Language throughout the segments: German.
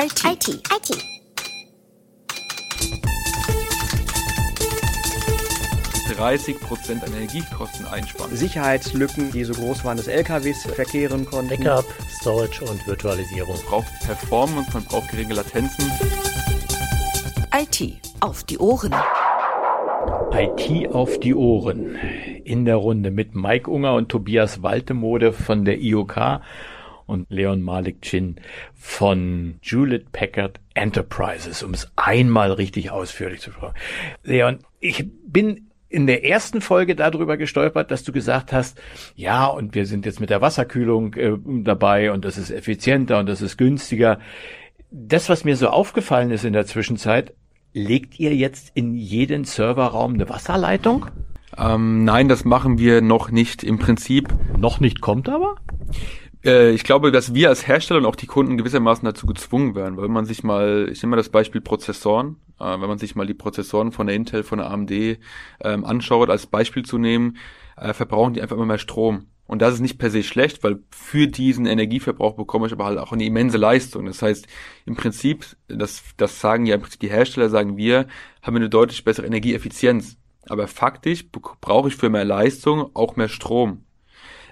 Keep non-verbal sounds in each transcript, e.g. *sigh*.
IT. IT. IT. Prozent an Energiekosten einsparen. Sicherheitslücken, die so groß waren, dass LKWs verkehren konnten. Backup, Storage und Virtualisierung. Man braucht Performance, man braucht geringe Latenzen. IT auf die Ohren. IT auf die Ohren. In der Runde mit Mike Unger und Tobias Waltemode von der IOK und Leon Malik Chin von Hewlett Packard Enterprises, um es einmal richtig ausführlich zu fragen. Leon, ich bin in der ersten Folge darüber gestolpert, dass du gesagt hast, ja, und wir sind jetzt mit der Wasserkühlung äh, dabei und das ist effizienter und das ist günstiger. Das, was mir so aufgefallen ist in der Zwischenzeit, legt ihr jetzt in jeden Serverraum eine Wasserleitung? Ähm, nein, das machen wir noch nicht im Prinzip. Noch nicht kommt aber? Äh, ich glaube, dass wir als Hersteller und auch die Kunden gewissermaßen dazu gezwungen werden, weil wenn man sich mal, ich nehme mal das Beispiel Prozessoren, äh, wenn man sich mal die Prozessoren von der Intel, von der AMD ähm, anschaut, als Beispiel zu nehmen, äh, verbrauchen die einfach immer mehr Strom. Und das ist nicht per se schlecht, weil für diesen Energieverbrauch bekomme ich aber halt auch eine immense Leistung. Das heißt, im Prinzip, das, das sagen ja im Prinzip die Hersteller, sagen wir, haben wir eine deutlich bessere Energieeffizienz. Aber faktisch brauche ich für mehr Leistung auch mehr Strom.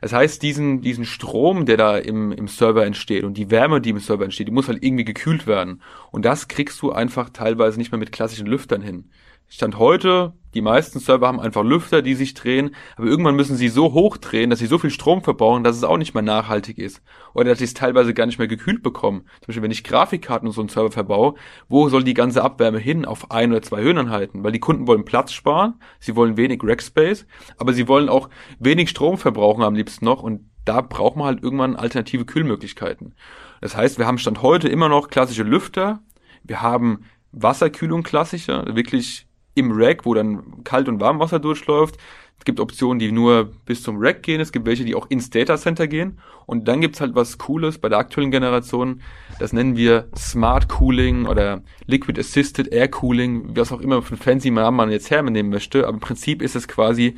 Das heißt, diesen, diesen Strom, der da im, im Server entsteht und die Wärme, die im Server entsteht, die muss halt irgendwie gekühlt werden. Und das kriegst du einfach teilweise nicht mehr mit klassischen Lüftern hin. Stand heute, die meisten Server haben einfach Lüfter, die sich drehen, aber irgendwann müssen sie so hoch drehen, dass sie so viel Strom verbrauchen, dass es auch nicht mehr nachhaltig ist. Oder dass sie es teilweise gar nicht mehr gekühlt bekommen. Zum Beispiel, wenn ich Grafikkarten und so einen Server verbaue, wo soll die ganze Abwärme hin? Auf ein oder zwei Höheneinheiten? Weil die Kunden wollen Platz sparen, sie wollen wenig Rackspace, aber sie wollen auch wenig Strom verbrauchen am liebsten noch und da braucht man halt irgendwann alternative Kühlmöglichkeiten. Das heißt, wir haben Stand heute immer noch klassische Lüfter, wir haben Wasserkühlung klassischer, wirklich im Rack, wo dann Kalt- und Warmwasser durchläuft. Es gibt Optionen, die nur bis zum Rack gehen. Es gibt welche, die auch ins Data Center gehen. Und dann gibt's halt was Cooles bei der aktuellen Generation. Das nennen wir Smart Cooling oder Liquid Assisted Air Cooling, was auch immer für einen fancy Namen man jetzt hernehmen möchte. Aber im Prinzip ist es quasi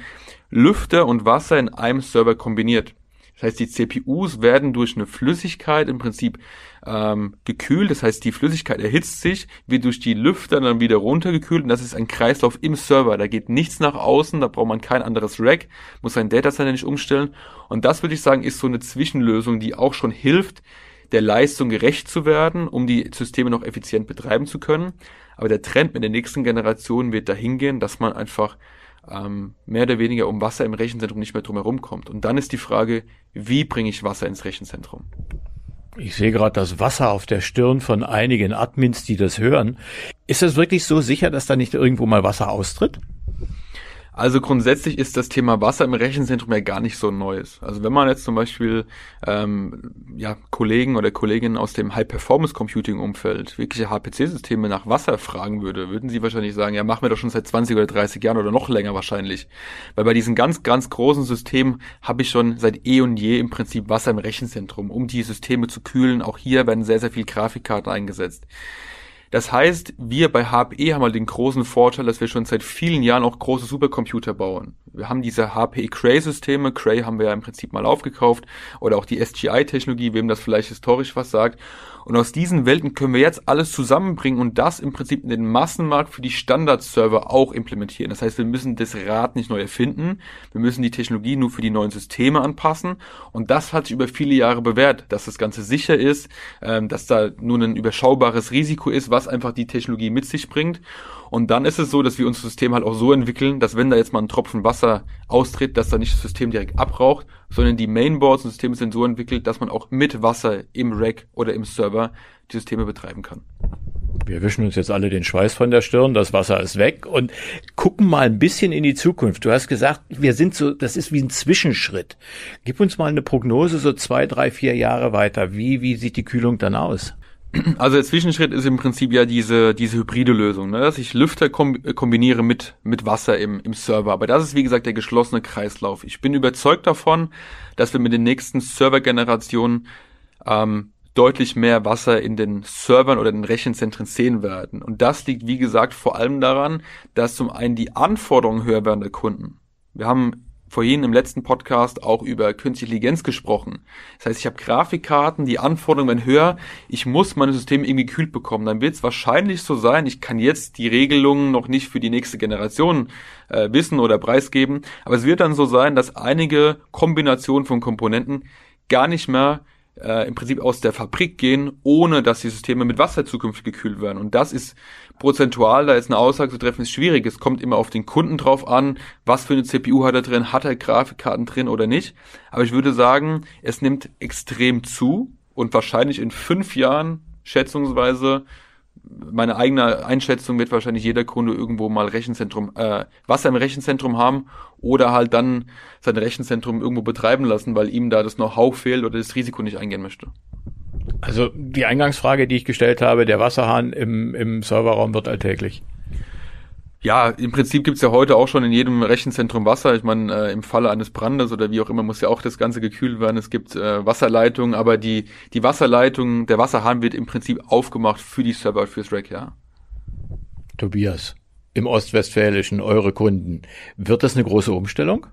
Lüfter und Wasser in einem Server kombiniert. Das heißt, die CPUs werden durch eine Flüssigkeit im Prinzip ähm, gekühlt. Das heißt, die Flüssigkeit erhitzt sich, wird durch die Lüfter dann wieder runtergekühlt und das ist ein Kreislauf im Server. Da geht nichts nach außen, da braucht man kein anderes Rack, muss sein Datacenter nicht umstellen. Und das würde ich sagen, ist so eine Zwischenlösung, die auch schon hilft, der Leistung gerecht zu werden, um die Systeme noch effizient betreiben zu können. Aber der Trend mit der nächsten Generation wird dahin gehen, dass man einfach ähm, mehr oder weniger um Wasser im Rechenzentrum nicht mehr drumherum kommt. Und dann ist die Frage, wie bringe ich Wasser ins Rechenzentrum? Ich sehe gerade das Wasser auf der Stirn von einigen Admins, die das hören. Ist es wirklich so sicher, dass da nicht irgendwo mal Wasser austritt? Also grundsätzlich ist das Thema Wasser im Rechenzentrum ja gar nicht so Neues. Also wenn man jetzt zum Beispiel ähm, ja, Kollegen oder Kolleginnen aus dem High-Performance-Computing-Umfeld wirkliche HPC-Systeme nach Wasser fragen würde, würden sie wahrscheinlich sagen, ja, machen wir doch schon seit 20 oder 30 Jahren oder noch länger wahrscheinlich. Weil bei diesen ganz, ganz großen Systemen habe ich schon seit eh und je im Prinzip Wasser im Rechenzentrum, um die Systeme zu kühlen. Auch hier werden sehr, sehr viele Grafikkarten eingesetzt. Das heißt, wir bei HPE haben halt den großen Vorteil, dass wir schon seit vielen Jahren auch große Supercomputer bauen. Wir haben diese HPE Cray-Systeme, Cray haben wir ja im Prinzip mal aufgekauft, oder auch die SGI-Technologie, wem das vielleicht historisch was sagt. Und aus diesen Welten können wir jetzt alles zusammenbringen und das im Prinzip in den Massenmarkt für die Standardserver auch implementieren. Das heißt, wir müssen das Rad nicht neu erfinden, wir müssen die Technologie nur für die neuen Systeme anpassen und das hat sich über viele Jahre bewährt, dass das Ganze sicher ist, ähm, dass da nur ein überschaubares Risiko ist, was einfach die Technologie mit sich bringt. Und dann ist es so, dass wir unser System halt auch so entwickeln, dass wenn da jetzt mal ein Tropfen Wasser austritt, dass da nicht das System direkt abraucht, sondern die Mainboards und Systeme sind so entwickelt, dass man auch mit Wasser im Rack oder im Server die Systeme betreiben kann. Wir wischen uns jetzt alle den Schweiß von der Stirn, das Wasser ist weg und gucken mal ein bisschen in die Zukunft. Du hast gesagt, wir sind so, das ist wie ein Zwischenschritt. Gib uns mal eine Prognose so zwei, drei, vier Jahre weiter. Wie, wie sieht die Kühlung dann aus? *clears throat* Also der Zwischenschritt ist im Prinzip ja diese, diese hybride Lösung, ne? dass ich Lüfter kombiniere mit, mit Wasser im, im Server. Aber das ist wie gesagt der geschlossene Kreislauf. Ich bin überzeugt davon, dass wir mit den nächsten Servergenerationen ähm, deutlich mehr Wasser in den Servern oder den Rechenzentren sehen werden. Und das liegt, wie gesagt, vor allem daran, dass zum einen die Anforderungen höher werden der Kunden. Wir haben vorhin im letzten Podcast auch über künstliche Intelligenz gesprochen. Das heißt, ich habe Grafikkarten, die Anforderungen werden höher, ich muss meine Systeme irgendwie gekühlt bekommen. Dann wird es wahrscheinlich so sein, ich kann jetzt die Regelungen noch nicht für die nächste Generation äh, wissen oder preisgeben, aber es wird dann so sein, dass einige Kombinationen von Komponenten gar nicht mehr äh, im Prinzip aus der Fabrik gehen, ohne dass die Systeme mit Wasser zukünftig gekühlt werden. Und das ist prozentual, da ist eine Aussage zu treffen, ist schwierig. Es kommt immer auf den Kunden drauf an, was für eine CPU hat er drin, hat er Grafikkarten drin oder nicht. Aber ich würde sagen, es nimmt extrem zu und wahrscheinlich in fünf Jahren schätzungsweise meine eigene Einschätzung wird wahrscheinlich jeder Kunde irgendwo mal Rechenzentrum, äh, Wasser im Rechenzentrum haben oder halt dann sein Rechenzentrum irgendwo betreiben lassen, weil ihm da das Know-how fehlt oder das Risiko nicht eingehen möchte. Also die Eingangsfrage, die ich gestellt habe, der Wasserhahn im, im Serverraum wird alltäglich. Ja, im Prinzip gibt's ja heute auch schon in jedem Rechenzentrum Wasser. Ich meine, äh, im Falle eines Brandes oder wie auch immer muss ja auch das Ganze gekühlt werden. Es gibt äh, Wasserleitungen, aber die, die Wasserleitung, der Wasserhahn wird im Prinzip aufgemacht für die Server, fürs Rack, ja. Tobias, im Ostwestfälischen, eure Kunden, wird das eine große Umstellung?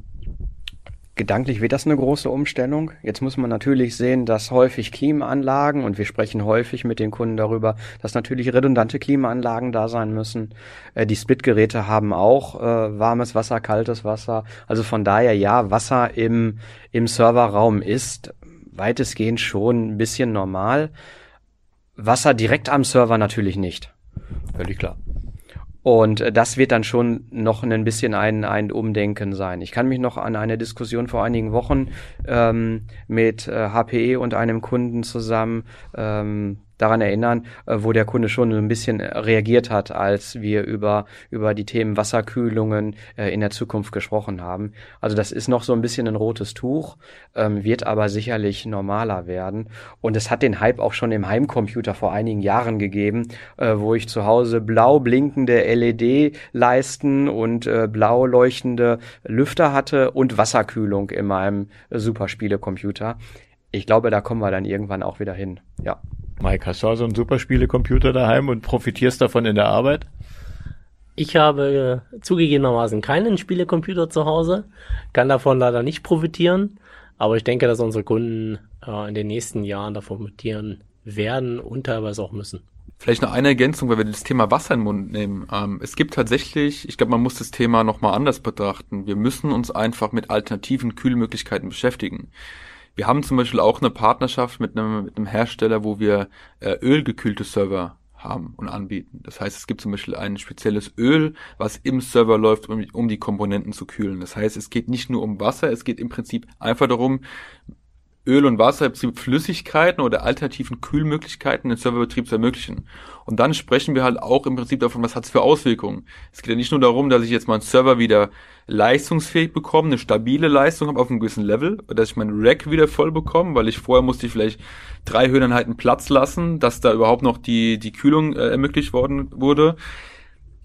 Gedanklich wird das eine große Umstellung. Jetzt muss man natürlich sehen, dass häufig Klimaanlagen, und wir sprechen häufig mit den Kunden darüber, dass natürlich redundante Klimaanlagen da sein müssen. Äh, die Splitgeräte haben auch äh, warmes Wasser, kaltes Wasser. Also von daher, ja, Wasser im, im Serverraum ist weitestgehend schon ein bisschen normal. Wasser direkt am Server natürlich nicht. Völlig klar. Und äh, das wird dann schon noch ein bisschen ein, ein Umdenken sein. Ich kann mich noch an eine Diskussion vor einigen Wochen ähm, mit äh, HPE und einem Kunden zusammen ähm, daran erinnern, äh, wo der Kunde schon ein bisschen reagiert hat, als wir über, über die Themen Wasserkühlungen äh, in der Zukunft gesprochen haben. Also das ist noch so ein bisschen ein rotes Tuch, ähm, wird aber sicherlich normaler werden. Und es hat den Hype auch schon im Heimcomputer vor einigen Jahren gegeben, äh, wo ich zu Hause blau blinkende LED-Leisten und blau leuchtende Lüfter hatte und Wasserkühlung in meinem Superspielecomputer. Ich glaube, da kommen wir dann irgendwann auch wieder hin. Ja. Mike, hast du also einen Superspiele-Computer daheim und profitierst davon in der Arbeit? Ich habe äh, zugegebenermaßen keinen Spielecomputer zu Hause, kann davon leider nicht profitieren, aber ich denke, dass unsere Kunden äh, in den nächsten Jahren davon profitieren werden und teilweise auch müssen. Vielleicht noch eine Ergänzung, weil wir das Thema Wasser in den Mund nehmen. Ähm, es gibt tatsächlich, ich glaube, man muss das Thema nochmal anders betrachten. Wir müssen uns einfach mit alternativen Kühlmöglichkeiten beschäftigen. Wir haben zum Beispiel auch eine Partnerschaft mit einem, mit einem Hersteller, wo wir äh, ölgekühlte Server haben und anbieten. Das heißt, es gibt zum Beispiel ein spezielles Öl, was im Server läuft, um, um die Komponenten zu kühlen. Das heißt, es geht nicht nur um Wasser, es geht im Prinzip einfach darum, Öl und Wasser, im Prinzip Flüssigkeiten oder alternativen Kühlmöglichkeiten den Serverbetrieb zu ermöglichen. Und dann sprechen wir halt auch im Prinzip davon, was hat es für Auswirkungen. Es geht ja nicht nur darum, dass ich jetzt meinen Server wieder leistungsfähig bekomme, eine stabile Leistung habe auf einem gewissen Level, oder dass ich meinen Rack wieder voll bekomme, weil ich vorher musste ich vielleicht drei Höheneinheiten Platz lassen, dass da überhaupt noch die, die Kühlung äh, ermöglicht worden wurde.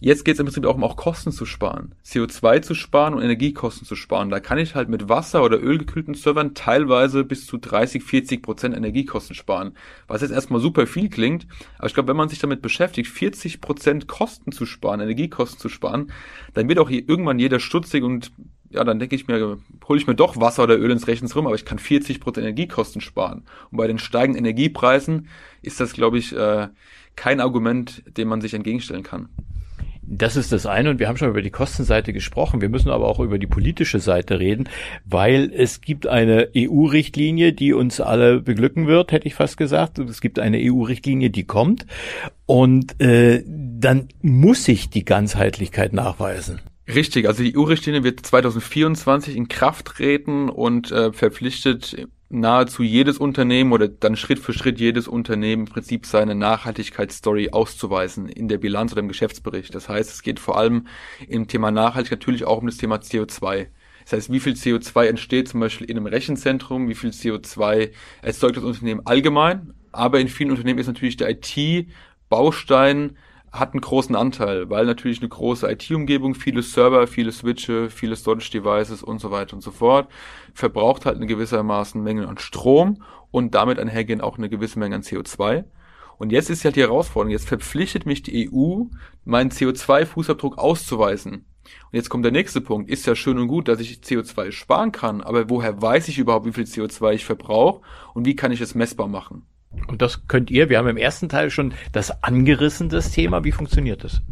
Jetzt geht es im Prinzip auch um auch Kosten zu sparen, CO2 zu sparen und Energiekosten zu sparen. Da kann ich halt mit Wasser- oder ölgekühlten Servern teilweise bis zu 30, 40 Prozent Energiekosten sparen. Was jetzt erstmal super viel klingt, aber ich glaube, wenn man sich damit beschäftigt, 40 Prozent Kosten zu sparen, Energiekosten zu sparen, dann wird auch hier irgendwann jeder stutzig und ja, dann denke ich mir, hole ich mir doch Wasser oder Öl ins Rechnungsrum, aber ich kann 40 Prozent Energiekosten sparen. Und bei den steigenden Energiepreisen ist das, glaube ich, äh, kein Argument, dem man sich entgegenstellen kann. Das ist das eine und wir haben schon über die Kostenseite gesprochen. Wir müssen aber auch über die politische Seite reden, weil es gibt eine EU-Richtlinie, die uns alle beglücken wird, hätte ich fast gesagt. Es gibt eine EU-Richtlinie, die kommt und äh, dann muss sich die Ganzheitlichkeit nachweisen. Richtig, also die EU-Richtlinie wird 2024 in Kraft treten und äh, verpflichtet nahezu jedes Unternehmen oder dann Schritt für Schritt jedes Unternehmen im Prinzip seine Nachhaltigkeitsstory auszuweisen in der Bilanz oder im Geschäftsbericht. Das heißt, es geht vor allem im Thema Nachhaltigkeit natürlich auch um das Thema CO2. Das heißt, wie viel CO2 entsteht zum Beispiel in einem Rechenzentrum, wie viel CO2 erzeugt das Unternehmen allgemein, aber in vielen Unternehmen ist natürlich der IT-Baustein hat einen großen Anteil, weil natürlich eine große IT-Umgebung, viele Server, viele Switche, viele Storage-Devices und so weiter und so fort, verbraucht halt eine gewissermaßen Menge an Strom und damit einhergehend auch eine gewisse Menge an CO2. Und jetzt ist halt die Herausforderung, jetzt verpflichtet mich die EU, meinen CO2-Fußabdruck auszuweisen. Und jetzt kommt der nächste Punkt. Ist ja schön und gut, dass ich CO2 sparen kann, aber woher weiß ich überhaupt, wie viel CO2 ich verbrauche und wie kann ich es messbar machen? Und das könnt ihr, wir haben im ersten Teil schon das angerissen, das Thema. Wie funktioniert das?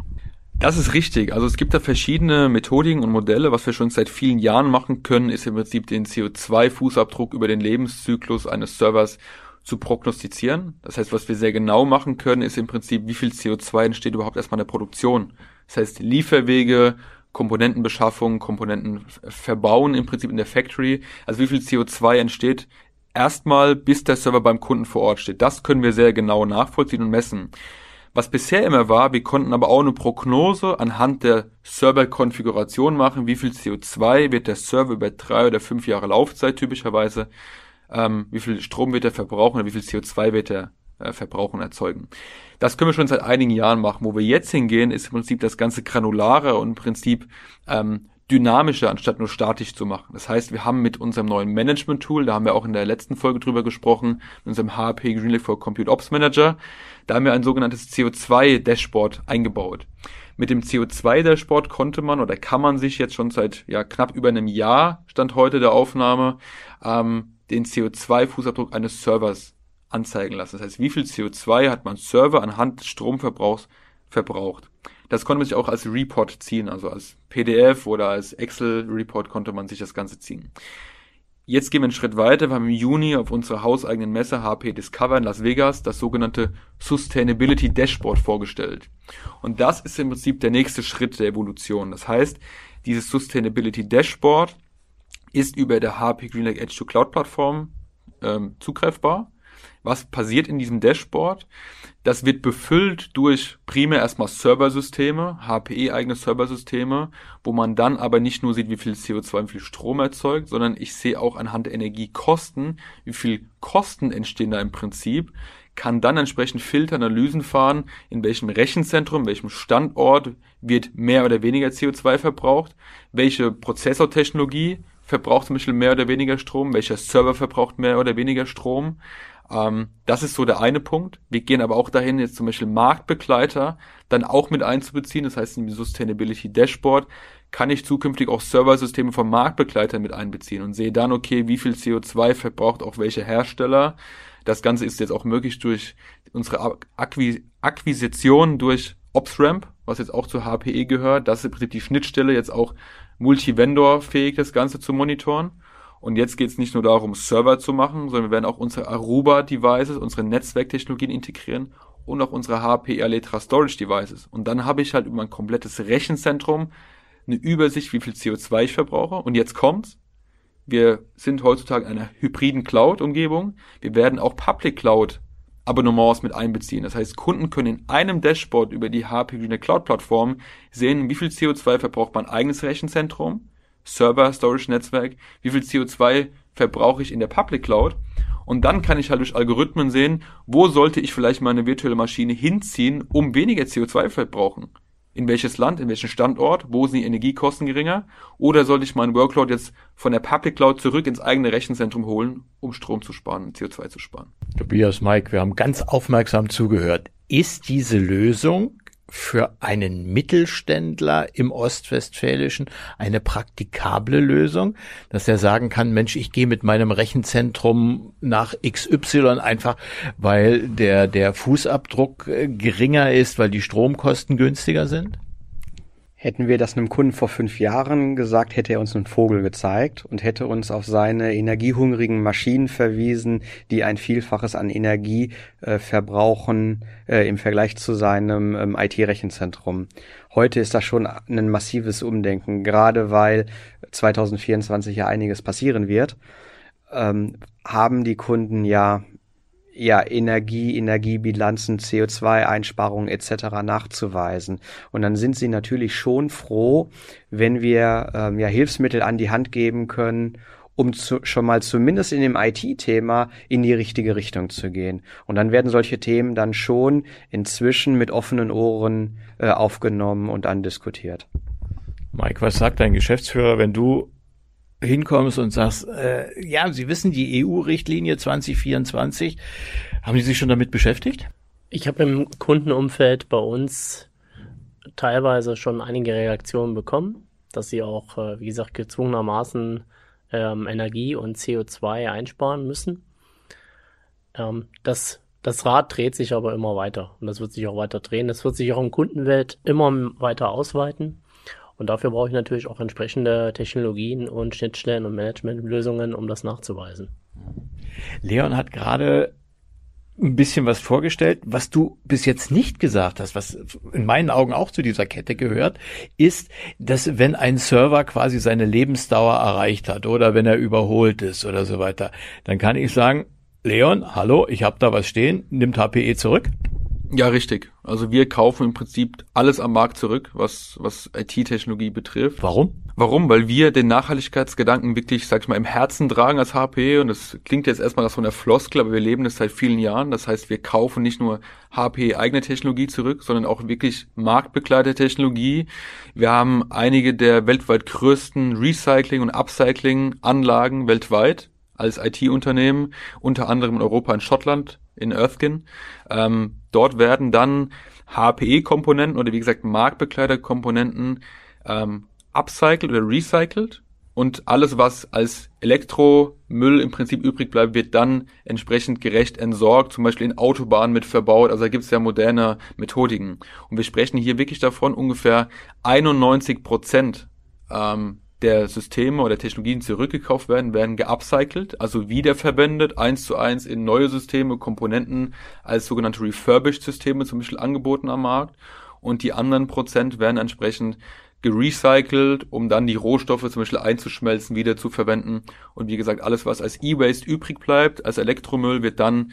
Das ist richtig. Also es gibt da verschiedene Methodiken und Modelle. Was wir schon seit vielen Jahren machen können, ist im Prinzip den CO2-Fußabdruck über den Lebenszyklus eines Servers zu prognostizieren. Das heißt, was wir sehr genau machen können, ist im Prinzip, wie viel CO2 entsteht überhaupt erstmal in der Produktion. Das heißt, Lieferwege, Komponentenbeschaffung, Komponenten verbauen im Prinzip in der Factory. Also wie viel CO2 entsteht erstmal, bis der Server beim Kunden vor Ort steht. Das können wir sehr genau nachvollziehen und messen. Was bisher immer war, wir konnten aber auch eine Prognose anhand der Serverkonfiguration machen, wie viel CO2 wird der Server über drei oder fünf Jahre Laufzeit typischerweise, ähm, wie viel Strom wird er verbrauchen oder wie viel CO2 wird er äh, verbrauchen erzeugen. Das können wir schon seit einigen Jahren machen. Wo wir jetzt hingehen, ist im Prinzip das ganze granulare und im Prinzip ähm, dynamischer, anstatt nur statisch zu machen. Das heißt, wir haben mit unserem neuen Management-Tool, da haben wir auch in der letzten Folge drüber gesprochen, mit unserem HP GreenLake for Compute Ops Manager, da haben wir ein sogenanntes CO2-Dashboard eingebaut. Mit dem CO2-Dashboard konnte man oder kann man sich jetzt schon seit ja, knapp über einem Jahr, Stand heute der Aufnahme, ähm, den CO2-Fußabdruck eines Servers anzeigen lassen. Das heißt, wie viel CO2 hat man Server anhand des Stromverbrauchs verbraucht. Das konnte man sich auch als Report ziehen, also als PDF oder als Excel-Report konnte man sich das Ganze ziehen. Jetzt gehen wir einen Schritt weiter. Wir haben im Juni auf unserer hauseigenen Messe HP Discover in Las Vegas das sogenannte Sustainability Dashboard vorgestellt. Und das ist im Prinzip der nächste Schritt der Evolution. Das heißt, dieses Sustainability Dashboard ist über der HP GreenLake Edge to Cloud Plattform ähm, zugreifbar was passiert in diesem Dashboard? Das wird befüllt durch primär erstmal Serversysteme, HPE-eigene Serversysteme, wo man dann aber nicht nur sieht, wie viel CO2 und wie viel Strom erzeugt, sondern ich sehe auch anhand der Energiekosten, wie viel Kosten entstehen da im Prinzip, kann dann entsprechend Filteranalysen fahren, in welchem Rechenzentrum, welchem Standort wird mehr oder weniger CO2 verbraucht, welche Prozessortechnologie verbraucht zum Beispiel mehr oder weniger Strom, welcher Server verbraucht mehr oder weniger Strom. Ähm, das ist so der eine Punkt. Wir gehen aber auch dahin, jetzt zum Beispiel Marktbegleiter dann auch mit einzubeziehen. Das heißt, im Sustainability Dashboard kann ich zukünftig auch Serversysteme von Marktbegleitern mit einbeziehen und sehe dann, okay, wie viel CO2 verbraucht auch welche Hersteller. Das Ganze ist jetzt auch möglich durch unsere Akquis Akquisition durch OpsRamp, was jetzt auch zur HPE gehört. Das ist im Prinzip die Schnittstelle, jetzt auch multivendor-fähig das Ganze zu monitoren. Und jetzt geht es nicht nur darum, Server zu machen, sondern wir werden auch unsere Aruba-Devices, unsere Netzwerktechnologien integrieren und auch unsere HP Aletra Storage Devices. Und dann habe ich halt über mein komplettes Rechenzentrum eine Übersicht, wie viel CO2 ich verbrauche. Und jetzt kommt's. Wir sind heutzutage in einer hybriden Cloud-Umgebung. Wir werden auch Public Cloud Abonnements mit einbeziehen. Das heißt, Kunden können in einem Dashboard über die HP Green Cloud Plattform sehen, wie viel CO2 verbraucht mein eigenes Rechenzentrum Server, Storage, Netzwerk, wie viel CO2 verbrauche ich in der Public Cloud. Und dann kann ich halt durch Algorithmen sehen, wo sollte ich vielleicht meine virtuelle Maschine hinziehen, um weniger CO2 zu verbrauchen. In welches Land, in welchen Standort, wo sind die Energiekosten geringer? Oder sollte ich meinen Workload jetzt von der Public Cloud zurück ins eigene Rechenzentrum holen, um Strom zu sparen und CO2 zu sparen? Tobias, Mike, wir haben ganz aufmerksam zugehört. Ist diese Lösung für einen Mittelständler im Ostwestfälischen eine praktikable Lösung, dass er sagen kann, Mensch, ich gehe mit meinem Rechenzentrum nach XY einfach, weil der, der Fußabdruck äh, geringer ist, weil die Stromkosten günstiger sind? Hätten wir das einem Kunden vor fünf Jahren gesagt, hätte er uns einen Vogel gezeigt und hätte uns auf seine energiehungrigen Maschinen verwiesen, die ein Vielfaches an Energie äh, verbrauchen äh, im Vergleich zu seinem ähm, IT-Rechenzentrum. Heute ist das schon ein massives Umdenken, gerade weil 2024 ja einiges passieren wird. Ähm, haben die Kunden ja ja, Energie, Energiebilanzen, CO2-Einsparungen etc. nachzuweisen. Und dann sind sie natürlich schon froh, wenn wir ähm, ja Hilfsmittel an die Hand geben können, um zu, schon mal zumindest in dem IT-Thema in die richtige Richtung zu gehen. Und dann werden solche Themen dann schon inzwischen mit offenen Ohren äh, aufgenommen und andiskutiert. Mike, was sagt dein Geschäftsführer, wenn du hinkommst und sagst, äh, ja, Sie wissen, die EU-Richtlinie 2024, haben Sie sich schon damit beschäftigt? Ich habe im Kundenumfeld bei uns teilweise schon einige Reaktionen bekommen, dass sie auch, äh, wie gesagt, gezwungenermaßen ähm, Energie und CO2 einsparen müssen. Ähm, das, das Rad dreht sich aber immer weiter und das wird sich auch weiter drehen. Das wird sich auch im Kundenwelt immer weiter ausweiten. Und dafür brauche ich natürlich auch entsprechende Technologien und Schnittstellen und Managementlösungen, um das nachzuweisen. Leon hat gerade ein bisschen was vorgestellt. Was du bis jetzt nicht gesagt hast, was in meinen Augen auch zu dieser Kette gehört, ist, dass wenn ein Server quasi seine Lebensdauer erreicht hat oder wenn er überholt ist oder so weiter, dann kann ich sagen, Leon, hallo, ich habe da was stehen, nimmt HPE zurück. Ja, richtig. Also wir kaufen im Prinzip alles am Markt zurück, was, was IT-Technologie betrifft. Warum? Warum? Weil wir den Nachhaltigkeitsgedanken wirklich, sag ich mal, im Herzen tragen als HP und das klingt jetzt erstmal nach so einer Floskel, aber wir leben das seit vielen Jahren. Das heißt, wir kaufen nicht nur HP eigene Technologie zurück, sondern auch wirklich Marktbegleiter-Technologie. Wir haben einige der weltweit größten Recycling- und Upcycling-Anlagen weltweit als IT-Unternehmen, unter anderem in Europa in Schottland, in Erskine. Ähm, dort werden dann HPE-Komponenten oder wie gesagt Marktbegleiter-Komponenten ähm, upcycled oder recycled und alles, was als Elektromüll im Prinzip übrig bleibt, wird dann entsprechend gerecht entsorgt, zum Beispiel in Autobahnen mit verbaut. Also da gibt es ja moderne Methodiken. Und wir sprechen hier wirklich davon, ungefähr 91 Prozent ähm, der Systeme oder Technologien zurückgekauft werden, werden geupcycelt, also wiederverwendet, eins zu eins in neue Systeme, Komponenten als sogenannte Refurbished-Systeme zum Beispiel angeboten am Markt. Und die anderen Prozent werden entsprechend gerecycelt, um dann die Rohstoffe zum Beispiel einzuschmelzen, wieder zu verwenden. Und wie gesagt, alles, was als E-Waste übrig bleibt, als Elektromüll, wird dann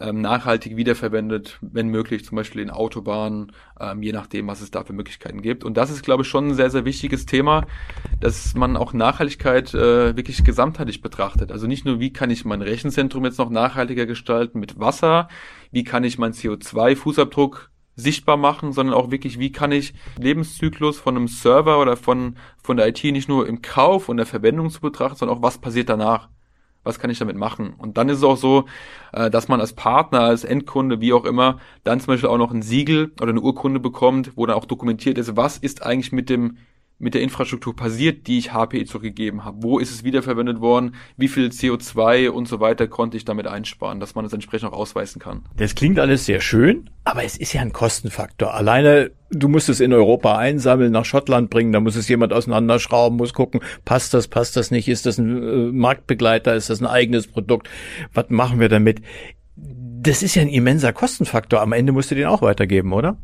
ähm, nachhaltig wiederverwendet, wenn möglich, zum Beispiel in Autobahnen, ähm, je nachdem, was es da für Möglichkeiten gibt. Und das ist, glaube ich, schon ein sehr, sehr wichtiges Thema, dass man auch Nachhaltigkeit äh, wirklich gesamtheitlich betrachtet. Also nicht nur, wie kann ich mein Rechenzentrum jetzt noch nachhaltiger gestalten mit Wasser, wie kann ich meinen CO2-Fußabdruck sichtbar machen, sondern auch wirklich, wie kann ich Lebenszyklus von einem Server oder von, von der IT nicht nur im Kauf und der Verwendung zu betrachten, sondern auch, was passiert danach was kann ich damit machen? Und dann ist es auch so, äh, dass man als Partner, als Endkunde, wie auch immer, dann zum Beispiel auch noch ein Siegel oder eine Urkunde bekommt, wo dann auch dokumentiert ist, was ist eigentlich mit dem mit der Infrastruktur passiert, die ich HPE zurückgegeben habe? Wo ist es wiederverwendet worden? Wie viel CO2 und so weiter konnte ich damit einsparen, dass man das entsprechend auch ausweisen kann? Das klingt alles sehr schön, aber es ist ja ein Kostenfaktor. Alleine, du musst es in Europa einsammeln, nach Schottland bringen, da muss es jemand auseinanderschrauben, muss gucken, passt das, passt das nicht, ist das ein äh, Marktbegleiter, ist das ein eigenes Produkt? Was machen wir damit? Das ist ja ein immenser Kostenfaktor. Am Ende musst du den auch weitergeben, oder?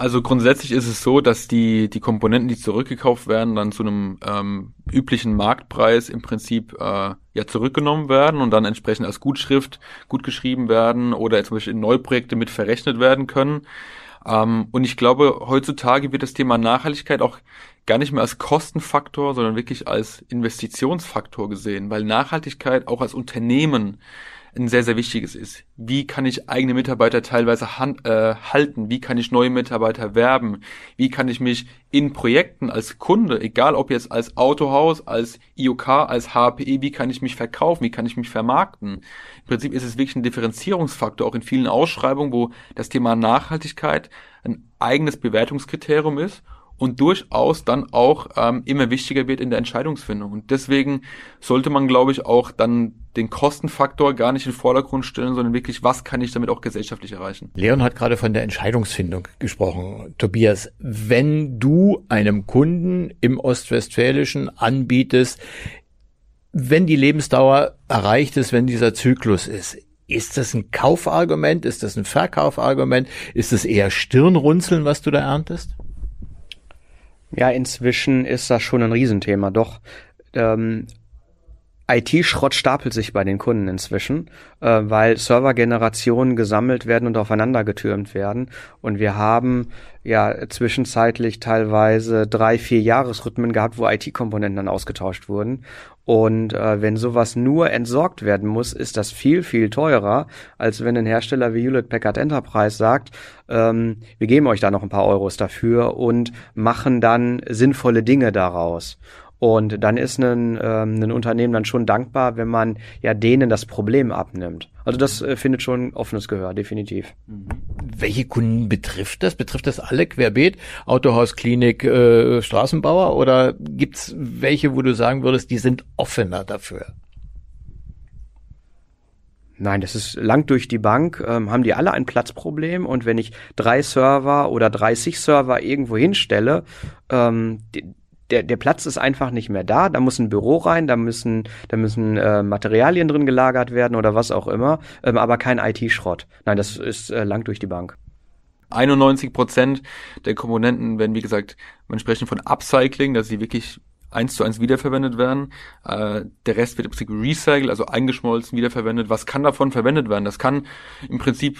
Also grundsätzlich ist es so, dass die, die Komponenten, die zurückgekauft werden, dann zu einem ähm, üblichen Marktpreis im Prinzip äh, ja zurückgenommen werden und dann entsprechend als Gutschrift gut geschrieben werden oder zum Beispiel in Neuprojekte mit verrechnet werden können. Ähm, und ich glaube, heutzutage wird das Thema Nachhaltigkeit auch gar nicht mehr als Kostenfaktor, sondern wirklich als Investitionsfaktor gesehen, weil Nachhaltigkeit auch als Unternehmen ein sehr, sehr wichtiges ist. Wie kann ich eigene Mitarbeiter teilweise hand, äh, halten? Wie kann ich neue Mitarbeiter werben? Wie kann ich mich in Projekten als Kunde, egal ob jetzt als Autohaus, als IOK, als HPE, wie kann ich mich verkaufen? Wie kann ich mich vermarkten? Im Prinzip ist es wirklich ein Differenzierungsfaktor, auch in vielen Ausschreibungen, wo das Thema Nachhaltigkeit ein eigenes Bewertungskriterium ist und durchaus dann auch ähm, immer wichtiger wird in der Entscheidungsfindung. Und deswegen sollte man, glaube ich, auch dann den Kostenfaktor gar nicht in den Vordergrund stellen, sondern wirklich, was kann ich damit auch gesellschaftlich erreichen. Leon hat gerade von der Entscheidungsfindung gesprochen. Tobias, wenn du einem Kunden im Ostwestfälischen anbietest, wenn die Lebensdauer erreicht ist, wenn dieser Zyklus ist, ist das ein Kaufargument? Ist das ein Verkaufargument? Ist es eher Stirnrunzeln, was du da erntest? Ja, inzwischen ist das schon ein Riesenthema. Doch ähm, IT-Schrott stapelt sich bei den Kunden inzwischen, äh, weil Servergenerationen gesammelt werden und aufeinander getürmt werden. Und wir haben ja zwischenzeitlich teilweise drei, vier Jahresrhythmen gehabt, wo IT-Komponenten dann ausgetauscht wurden. Und äh, wenn sowas nur entsorgt werden muss, ist das viel, viel teurer, als wenn ein Hersteller wie Hewlett Packard Enterprise sagt, ähm, wir geben euch da noch ein paar Euros dafür und machen dann sinnvolle Dinge daraus. Und dann ist ein, ähm, ein Unternehmen dann schon dankbar, wenn man ja denen das Problem abnimmt. Also das äh, findet schon offenes Gehör, definitiv. Mhm. Welche Kunden betrifft das? Betrifft das alle querbeet? Autohaus, Klinik, äh, Straßenbauer? Oder gibt's welche, wo du sagen würdest, die sind offener dafür? Nein, das ist lang durch die Bank, ähm, haben die alle ein Platzproblem und wenn ich drei Server oder 30 Server irgendwo hinstelle, ähm, die, der, der Platz ist einfach nicht mehr da, da muss ein Büro rein, da müssen, da müssen äh, Materialien drin gelagert werden oder was auch immer, ähm, aber kein IT-Schrott. Nein, das ist äh, lang durch die Bank. 91 Prozent der Komponenten werden, wie gesagt, man sprechen von Upcycling, dass sie wirklich eins zu eins wiederverwendet werden. Äh, der Rest wird im Prinzip recycelt, also eingeschmolzen, wiederverwendet. Was kann davon verwendet werden? Das kann im Prinzip,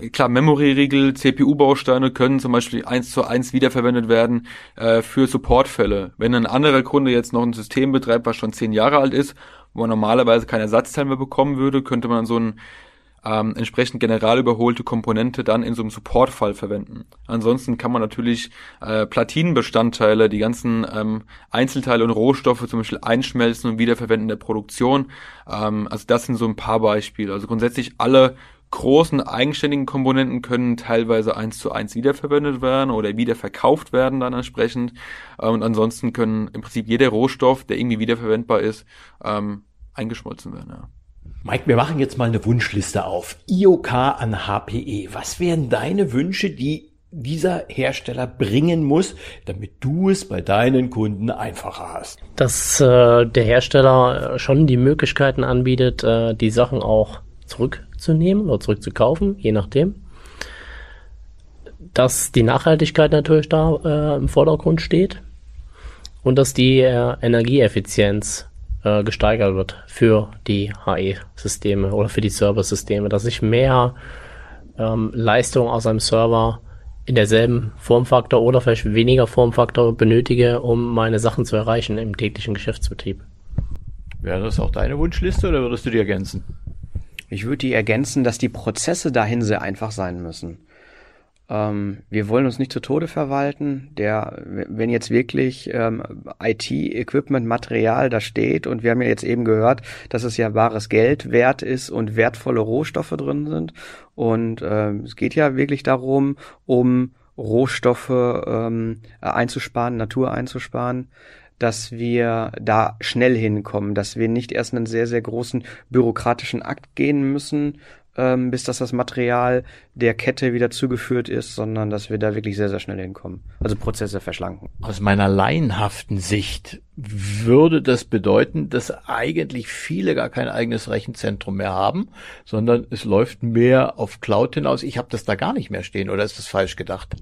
äh, klar, Memory-Riegel, CPU-Bausteine können zum Beispiel eins zu eins wiederverwendet werden äh, für Supportfälle. Wenn ein anderer Kunde jetzt noch ein System betreibt, was schon zehn Jahre alt ist, wo man normalerweise kein Ersatzteil mehr bekommen würde, könnte man so ein ähm, entsprechend general überholte Komponente dann in so einem Supportfall verwenden. Ansonsten kann man natürlich äh, Platinenbestandteile, die ganzen ähm, Einzelteile und Rohstoffe zum Beispiel einschmelzen und wiederverwenden der Produktion. Ähm, also das sind so ein paar Beispiele. Also grundsätzlich alle großen eigenständigen Komponenten können teilweise eins zu eins wiederverwendet werden oder wiederverkauft werden dann entsprechend. Äh, und ansonsten können im Prinzip jeder Rohstoff, der irgendwie wiederverwendbar ist, ähm, eingeschmolzen werden. Ja. Mike, wir machen jetzt mal eine Wunschliste auf. IOK an HPE. Was wären deine Wünsche, die dieser Hersteller bringen muss, damit du es bei deinen Kunden einfacher hast? Dass äh, der Hersteller schon die Möglichkeiten anbietet, äh, die Sachen auch zurückzunehmen oder zurückzukaufen, je nachdem. Dass die Nachhaltigkeit natürlich da äh, im Vordergrund steht und dass die äh, Energieeffizienz äh, gesteigert wird für die HE-Systeme oder für die Server-Systeme, dass ich mehr ähm, Leistung aus einem Server in derselben Formfaktor oder vielleicht weniger Formfaktor benötige, um meine Sachen zu erreichen im täglichen Geschäftsbetrieb. Wäre das auch deine Wunschliste oder würdest du die ergänzen? Ich würde die ergänzen, dass die Prozesse dahin sehr einfach sein müssen. Ähm, wir wollen uns nicht zu Tode verwalten. Der, wenn jetzt wirklich ähm, IT-Equipment, Material da steht und wir haben ja jetzt eben gehört, dass es ja wahres Geld wert ist und wertvolle Rohstoffe drin sind. Und ähm, es geht ja wirklich darum, um Rohstoffe ähm, einzusparen, Natur einzusparen dass wir da schnell hinkommen, dass wir nicht erst einen sehr, sehr großen bürokratischen Akt gehen müssen, ähm, bis dass das Material der Kette wieder zugeführt ist, sondern dass wir da wirklich sehr, sehr schnell hinkommen. Also Prozesse verschlanken. Aus meiner laienhaften Sicht würde das bedeuten, dass eigentlich viele gar kein eigenes Rechenzentrum mehr haben, sondern es läuft mehr auf Cloud hinaus. Ich habe das da gar nicht mehr stehen, oder ist das falsch gedacht?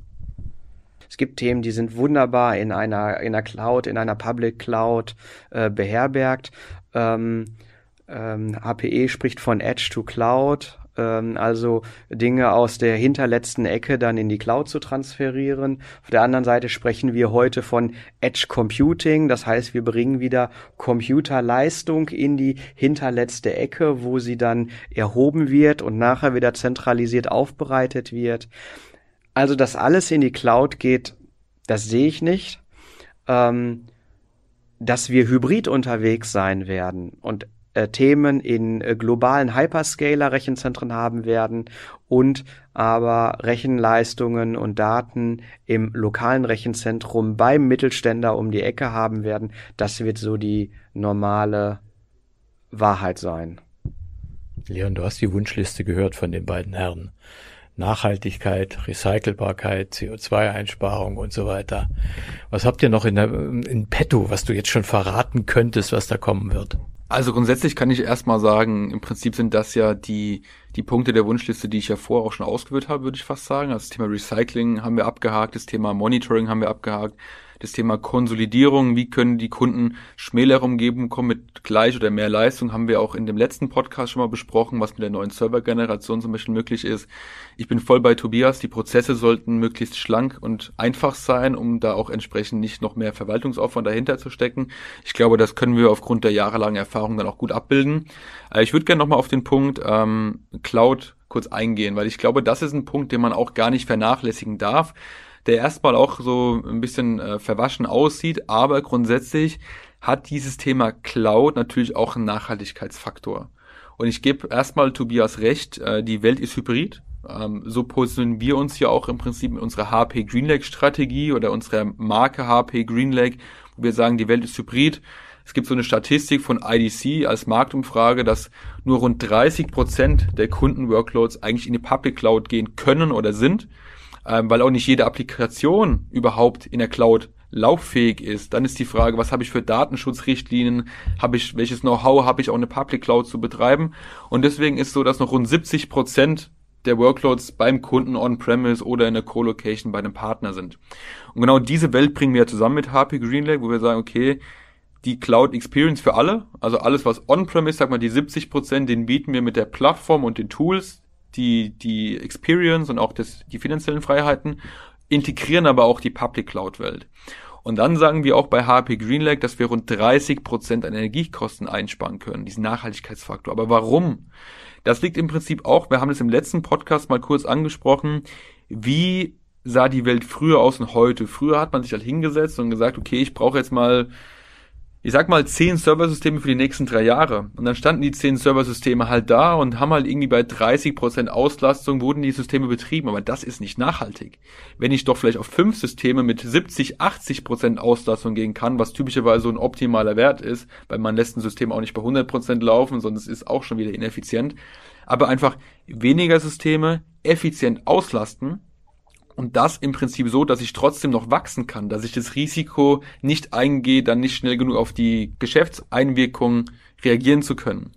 Es gibt Themen, die sind wunderbar in einer, in einer Cloud, in einer Public Cloud äh, beherbergt. Ähm, ähm, HPE spricht von Edge to Cloud, ähm, also Dinge aus der hinterletzten Ecke dann in die Cloud zu transferieren. Auf der anderen Seite sprechen wir heute von Edge Computing, das heißt, wir bringen wieder Computerleistung in die hinterletzte Ecke, wo sie dann erhoben wird und nachher wieder zentralisiert aufbereitet wird. Also, dass alles in die Cloud geht, das sehe ich nicht. Ähm, dass wir hybrid unterwegs sein werden und äh, Themen in äh, globalen Hyperscaler-Rechenzentren haben werden und aber Rechenleistungen und Daten im lokalen Rechenzentrum beim Mittelständler um die Ecke haben werden. Das wird so die normale Wahrheit sein. Leon, du hast die Wunschliste gehört von den beiden Herren. Nachhaltigkeit, Recycelbarkeit, CO2-Einsparung und so weiter. Was habt ihr noch in, der, in petto, was du jetzt schon verraten könntest, was da kommen wird? Also grundsätzlich kann ich erstmal sagen, im Prinzip sind das ja die, die Punkte der Wunschliste, die ich ja vorher auch schon ausgewählt habe, würde ich fast sagen. Also das Thema Recycling haben wir abgehakt, das Thema Monitoring haben wir abgehakt, das Thema Konsolidierung, wie können die Kunden schmälere Umgebung kommen mit gleich oder mehr Leistung, haben wir auch in dem letzten Podcast schon mal besprochen, was mit der neuen Servergeneration zum Beispiel möglich ist. Ich bin voll bei Tobias, die Prozesse sollten möglichst schlank und einfach sein, um da auch entsprechend nicht noch mehr Verwaltungsaufwand dahinter zu stecken. Ich glaube, das können wir aufgrund der jahrelangen Erfahrung dann auch gut abbilden. Äh, ich würde gerne nochmal auf den Punkt ähm, Cloud kurz eingehen, weil ich glaube, das ist ein Punkt, den man auch gar nicht vernachlässigen darf der erstmal auch so ein bisschen äh, verwaschen aussieht, aber grundsätzlich hat dieses Thema Cloud natürlich auch einen Nachhaltigkeitsfaktor. Und ich gebe erstmal Tobias recht, äh, die Welt ist hybrid. Ähm, so positionieren wir uns ja auch im Prinzip mit unserer HP GreenLake Strategie oder unserer Marke HP GreenLake, wo wir sagen, die Welt ist hybrid. Es gibt so eine Statistik von IDC als Marktumfrage, dass nur rund 30 Prozent der Kundenworkloads eigentlich in die Public Cloud gehen können oder sind, ähm, weil auch nicht jede Applikation überhaupt in der Cloud lauffähig ist. Dann ist die Frage, was habe ich für Datenschutzrichtlinien, habe ich, welches Know-how habe ich auch eine Public Cloud zu betreiben? Und deswegen ist so, dass noch rund 70 Prozent der Workloads beim Kunden on-premise oder in der Co-Location bei einem Partner sind. Und genau diese Welt bringen wir zusammen mit HP GreenLake, wo wir sagen, okay, die Cloud Experience für alle, also alles, was on-premise, sag mal, die 70 Prozent, den bieten wir mit der Plattform und den Tools, die, die Experience und auch das, die finanziellen Freiheiten, integrieren aber auch die Public Cloud Welt. Und dann sagen wir auch bei HP GreenLake, dass wir rund 30 Prozent an Energiekosten einsparen können, diesen Nachhaltigkeitsfaktor. Aber warum? Das liegt im Prinzip auch, wir haben es im letzten Podcast mal kurz angesprochen, wie sah die Welt früher aus und heute. Früher hat man sich halt hingesetzt und gesagt, okay, ich brauche jetzt mal ich sag mal, zehn Serversysteme für die nächsten drei Jahre. Und dann standen die zehn Serversysteme halt da und haben halt irgendwie bei 30 Prozent Auslastung wurden die Systeme betrieben. Aber das ist nicht nachhaltig. Wenn ich doch vielleicht auf fünf Systeme mit 70, 80 Prozent Auslastung gehen kann, was typischerweise so ein optimaler Wert ist, weil man lässt ein System auch nicht bei 100 Prozent laufen, sondern es ist auch schon wieder ineffizient. Aber einfach weniger Systeme effizient auslasten und das im Prinzip so, dass ich trotzdem noch wachsen kann, dass ich das Risiko nicht eingehe, dann nicht schnell genug auf die Geschäftseinwirkungen reagieren zu können.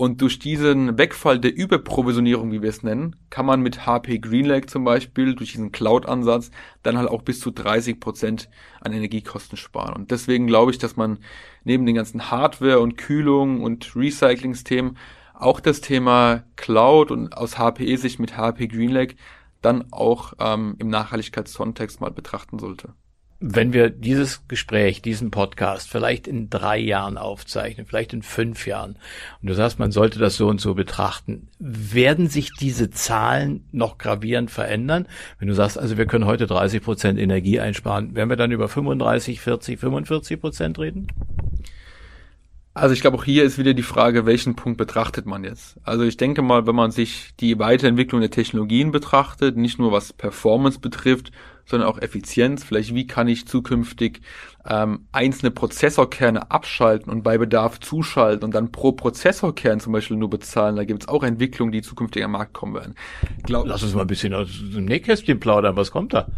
Und durch diesen Wegfall der Überprovisionierung, wie wir es nennen, kann man mit HP GreenLake zum Beispiel, durch diesen Cloud-Ansatz, dann halt auch bis zu 30 Prozent an Energiekosten sparen. Und deswegen glaube ich, dass man neben den ganzen Hardware und Kühlung und Recycling-Themen auch das Thema Cloud und aus HPE-Sicht mit HP GreenLake dann auch ähm, im Nachhaltigkeitskontext mal betrachten sollte. Wenn wir dieses Gespräch, diesen Podcast vielleicht in drei Jahren aufzeichnen, vielleicht in fünf Jahren, und du sagst, man sollte das so und so betrachten, werden sich diese Zahlen noch gravierend verändern? Wenn du sagst, also wir können heute 30 Prozent Energie einsparen, werden wir dann über 35, 40, 45 Prozent reden? Also ich glaube, auch hier ist wieder die Frage, welchen Punkt betrachtet man jetzt. Also ich denke mal, wenn man sich die Weiterentwicklung der Technologien betrachtet, nicht nur was Performance betrifft, sondern auch Effizienz. Vielleicht wie kann ich zukünftig ähm, einzelne Prozessorkerne abschalten und bei Bedarf zuschalten und dann pro Prozessorkern zum Beispiel nur bezahlen. Da gibt es auch Entwicklungen, die zukünftig am Markt kommen werden. Glaub, Lass uns mal ein bisschen aus dem Nähkästchen plaudern. Was kommt da?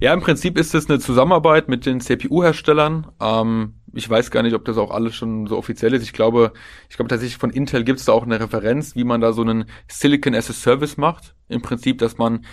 Ja, im Prinzip ist es eine Zusammenarbeit mit den CPU-Herstellern. Ähm, ich weiß gar nicht, ob das auch alles schon so offiziell ist. Ich glaube, ich glaube tatsächlich von Intel gibt es da auch eine Referenz, wie man da so einen Silicon as a Service macht. Im Prinzip, dass man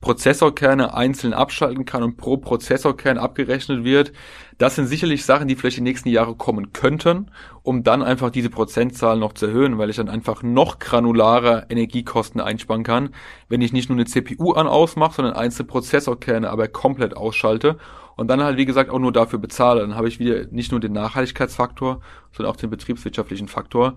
Prozessorkerne einzeln abschalten kann und pro Prozessorkern abgerechnet wird. Das sind sicherlich Sachen, die vielleicht die nächsten Jahre kommen könnten, um dann einfach diese Prozentzahl noch zu erhöhen, weil ich dann einfach noch granularer Energiekosten einsparen kann, wenn ich nicht nur eine CPU an ausmache, sondern einzelne Prozessorkerne aber komplett ausschalte und dann halt, wie gesagt, auch nur dafür bezahle. Dann habe ich wieder nicht nur den Nachhaltigkeitsfaktor, sondern auch den betriebswirtschaftlichen Faktor.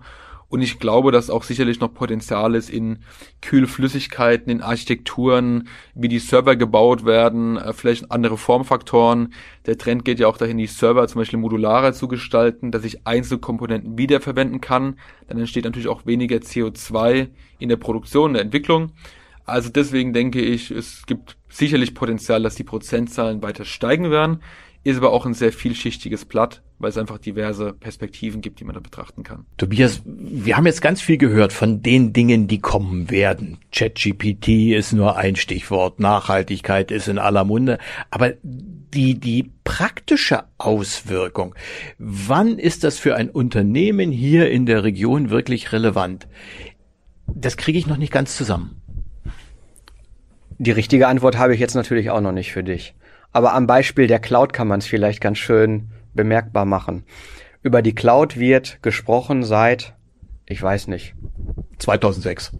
Und ich glaube, dass auch sicherlich noch Potenzial ist in Kühlflüssigkeiten, in Architekturen, wie die Server gebaut werden, äh, vielleicht andere Formfaktoren. Der Trend geht ja auch dahin, die Server zum Beispiel modularer zu gestalten, dass ich Einzelkomponenten wiederverwenden kann. Dann entsteht natürlich auch weniger CO2 in der Produktion, der Entwicklung. Also deswegen denke ich, es gibt sicherlich Potenzial, dass die Prozentzahlen weiter steigen werden ist aber auch ein sehr vielschichtiges Blatt, weil es einfach diverse Perspektiven gibt, die man da betrachten kann. Tobias, wir haben jetzt ganz viel gehört von den Dingen, die kommen werden. ChatGPT ist nur ein Stichwort, Nachhaltigkeit ist in aller Munde, aber die, die praktische Auswirkung, wann ist das für ein Unternehmen hier in der Region wirklich relevant? Das kriege ich noch nicht ganz zusammen. Die richtige Antwort habe ich jetzt natürlich auch noch nicht für dich. Aber am Beispiel der Cloud kann man es vielleicht ganz schön bemerkbar machen. Über die Cloud wird gesprochen seit, ich weiß nicht. 2006.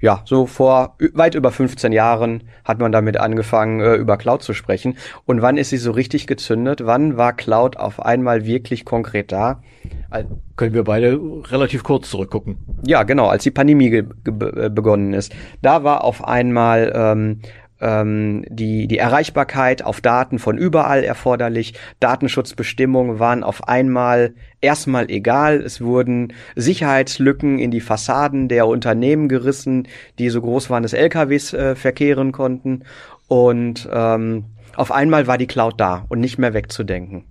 Ja, so vor weit über 15 Jahren hat man damit angefangen, äh, über Cloud zu sprechen. Und wann ist sie so richtig gezündet? Wann war Cloud auf einmal wirklich konkret da? Können wir beide relativ kurz zurückgucken. Ja, genau, als die Pandemie äh, begonnen ist. Da war auf einmal ähm, ähm, die, die Erreichbarkeit auf Daten von überall erforderlich. Datenschutzbestimmungen waren auf einmal erstmal egal. Es wurden Sicherheitslücken in die Fassaden der Unternehmen gerissen, die so groß waren, dass LKWs äh, verkehren konnten. Und ähm, auf einmal war die Cloud da und nicht mehr wegzudenken.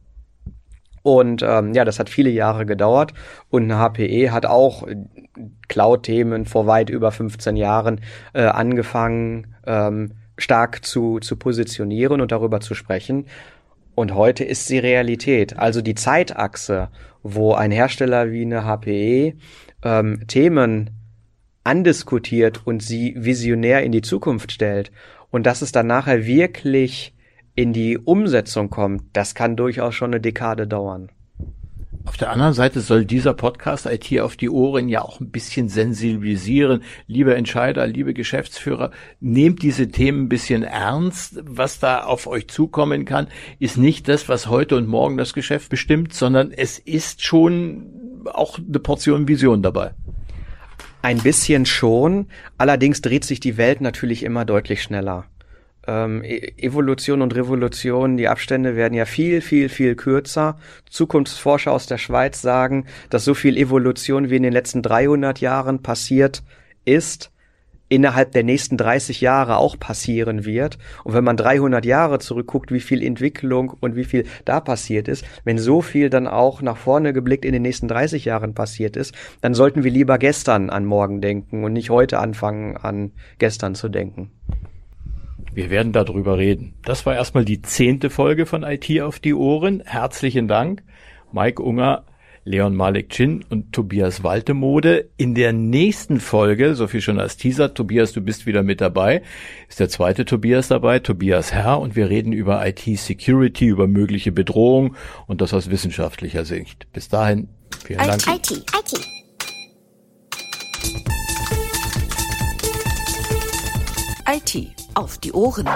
Und ähm, ja, das hat viele Jahre gedauert und HPE hat auch Cloud-Themen vor weit über 15 Jahren äh, angefangen, ähm, stark zu, zu positionieren und darüber zu sprechen. Und heute ist sie Realität. Also die Zeitachse, wo ein Hersteller wie eine HPE ähm, Themen andiskutiert und sie visionär in die Zukunft stellt und dass es dann nachher wirklich in die Umsetzung kommt, das kann durchaus schon eine Dekade dauern. Auf der anderen Seite soll dieser Podcast IT auf die Ohren ja auch ein bisschen sensibilisieren. Liebe Entscheider, liebe Geschäftsführer, nehmt diese Themen ein bisschen ernst. Was da auf euch zukommen kann, ist nicht das, was heute und morgen das Geschäft bestimmt, sondern es ist schon auch eine Portion Vision dabei. Ein bisschen schon. Allerdings dreht sich die Welt natürlich immer deutlich schneller ähm, e-, Evolution und Revolution, die Abstände werden ja viel, viel, viel kürzer. Zukunftsforscher aus der Schweiz sagen, dass so viel Evolution wie in den letzten 300 Jahren passiert ist, innerhalb der nächsten 30 Jahre auch passieren wird. Und wenn man 300 Jahre zurückguckt, wie viel Entwicklung und wie viel da passiert ist, wenn so viel dann auch nach vorne geblickt in den nächsten 30 Jahren passiert ist, dann sollten wir lieber gestern an morgen denken und nicht heute anfangen an gestern zu denken. Wir werden darüber reden. Das war erstmal die zehnte Folge von IT auf die Ohren. Herzlichen Dank, Mike Unger, Leon Malik Chin und Tobias Waltemode. In der nächsten Folge, so viel schon als Teaser, Tobias, du bist wieder mit dabei, ist der zweite Tobias dabei, Tobias Herr, und wir reden über IT-Security, über mögliche Bedrohungen und das aus wissenschaftlicher Sicht. Bis dahin, vielen Dank. IT, IT. IT auf die Ohren.